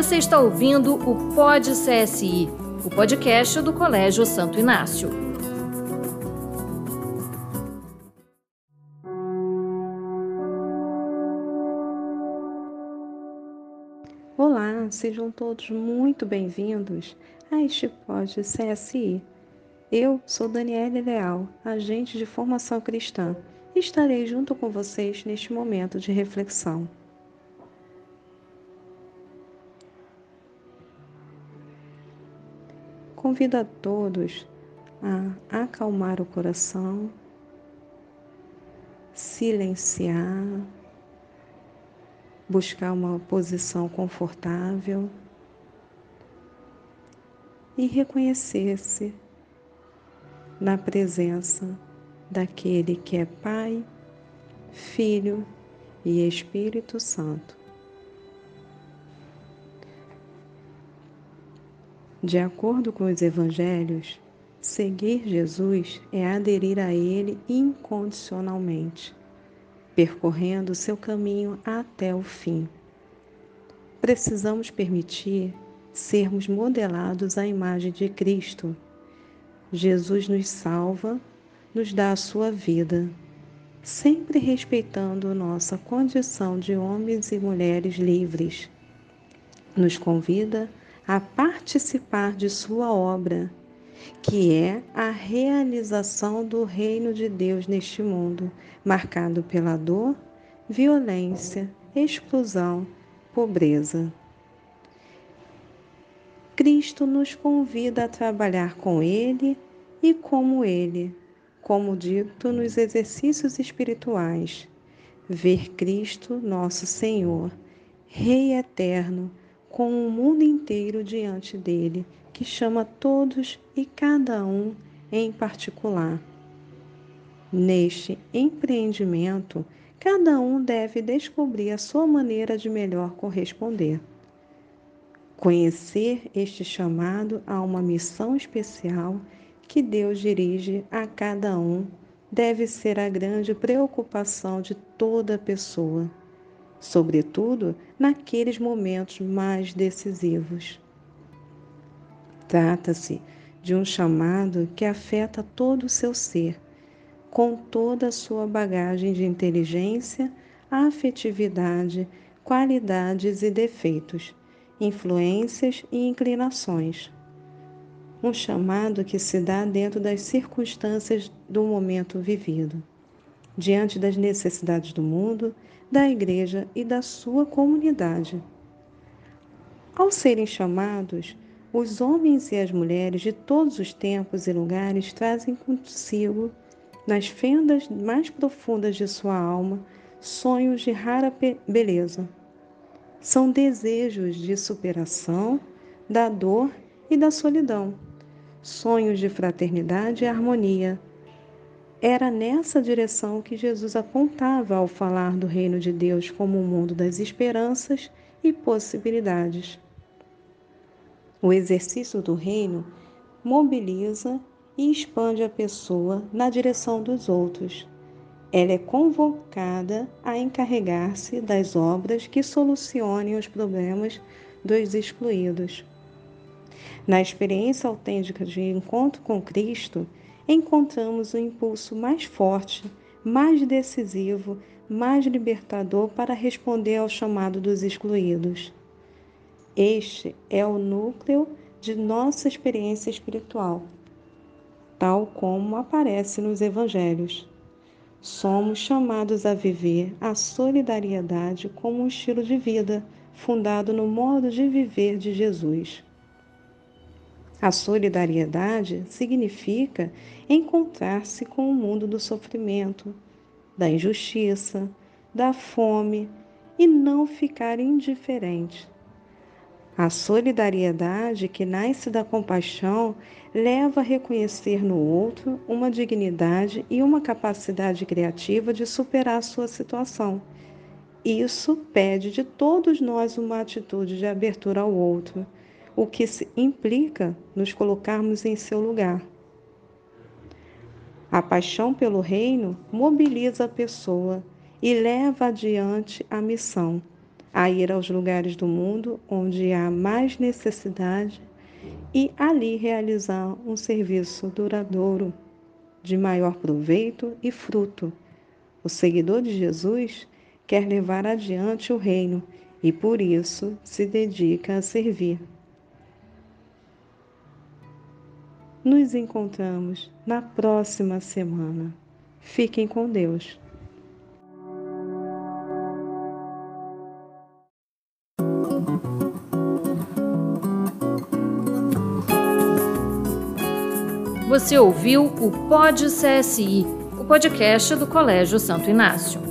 Você está ouvindo o Pod CSI, o podcast do Colégio Santo Inácio. Olá, sejam todos muito bem-vindos a este Pod CSI. Eu sou Daniela Leal, agente de formação cristã, e estarei junto com vocês neste momento de reflexão. Convido a todos a acalmar o coração, silenciar, buscar uma posição confortável e reconhecer-se na presença daquele que é Pai, Filho e Espírito Santo. De acordo com os evangelhos, seguir Jesus é aderir a Ele incondicionalmente, percorrendo seu caminho até o fim. Precisamos permitir sermos modelados à imagem de Cristo. Jesus nos salva, nos dá a sua vida, sempre respeitando nossa condição de homens e mulheres livres. Nos convida a a participar de sua obra, que é a realização do reino de Deus neste mundo, marcado pela dor, violência, exclusão, pobreza. Cristo nos convida a trabalhar com Ele e como Ele, como dito nos exercícios espirituais. Ver Cristo, nosso Senhor, Rei eterno, com o mundo inteiro diante dele, que chama todos e cada um em particular. Neste empreendimento, cada um deve descobrir a sua maneira de melhor corresponder. Conhecer este chamado a uma missão especial que Deus dirige a cada um deve ser a grande preocupação de toda pessoa sobretudo naqueles momentos mais decisivos. Trata-se de um chamado que afeta todo o seu ser, com toda a sua bagagem de inteligência, afetividade, qualidades e defeitos, influências e inclinações. Um chamado que se dá dentro das circunstâncias do momento vivido, diante das necessidades do mundo da igreja e da sua comunidade. Ao serem chamados, os homens e as mulheres de todos os tempos e lugares trazem consigo, nas fendas mais profundas de sua alma, sonhos de rara beleza. São desejos de superação, da dor e da solidão, sonhos de fraternidade e harmonia, era nessa direção que Jesus apontava ao falar do reino de Deus como o um mundo das esperanças e possibilidades. O exercício do reino mobiliza e expande a pessoa na direção dos outros. Ela é convocada a encarregar-se das obras que solucionem os problemas dos excluídos. Na experiência autêntica de encontro com Cristo, encontramos o impulso mais forte, mais decisivo, mais libertador para responder ao chamado dos excluídos. Este é o núcleo de nossa experiência espiritual, tal como aparece nos evangelhos. Somos chamados a viver a solidariedade como um estilo de vida fundado no modo de viver de Jesus. A solidariedade significa encontrar-se com o mundo do sofrimento, da injustiça, da fome e não ficar indiferente. A solidariedade que nasce da compaixão leva a reconhecer no outro uma dignidade e uma capacidade criativa de superar a sua situação. Isso pede de todos nós uma atitude de abertura ao outro o que implica nos colocarmos em seu lugar. A paixão pelo reino mobiliza a pessoa e leva adiante a missão, a ir aos lugares do mundo onde há mais necessidade e ali realizar um serviço duradouro, de maior proveito e fruto. O seguidor de Jesus quer levar adiante o reino e por isso se dedica a servir. Nos encontramos na próxima semana. Fiquem com Deus. Você ouviu o Pod CSI, o podcast do Colégio Santo Inácio.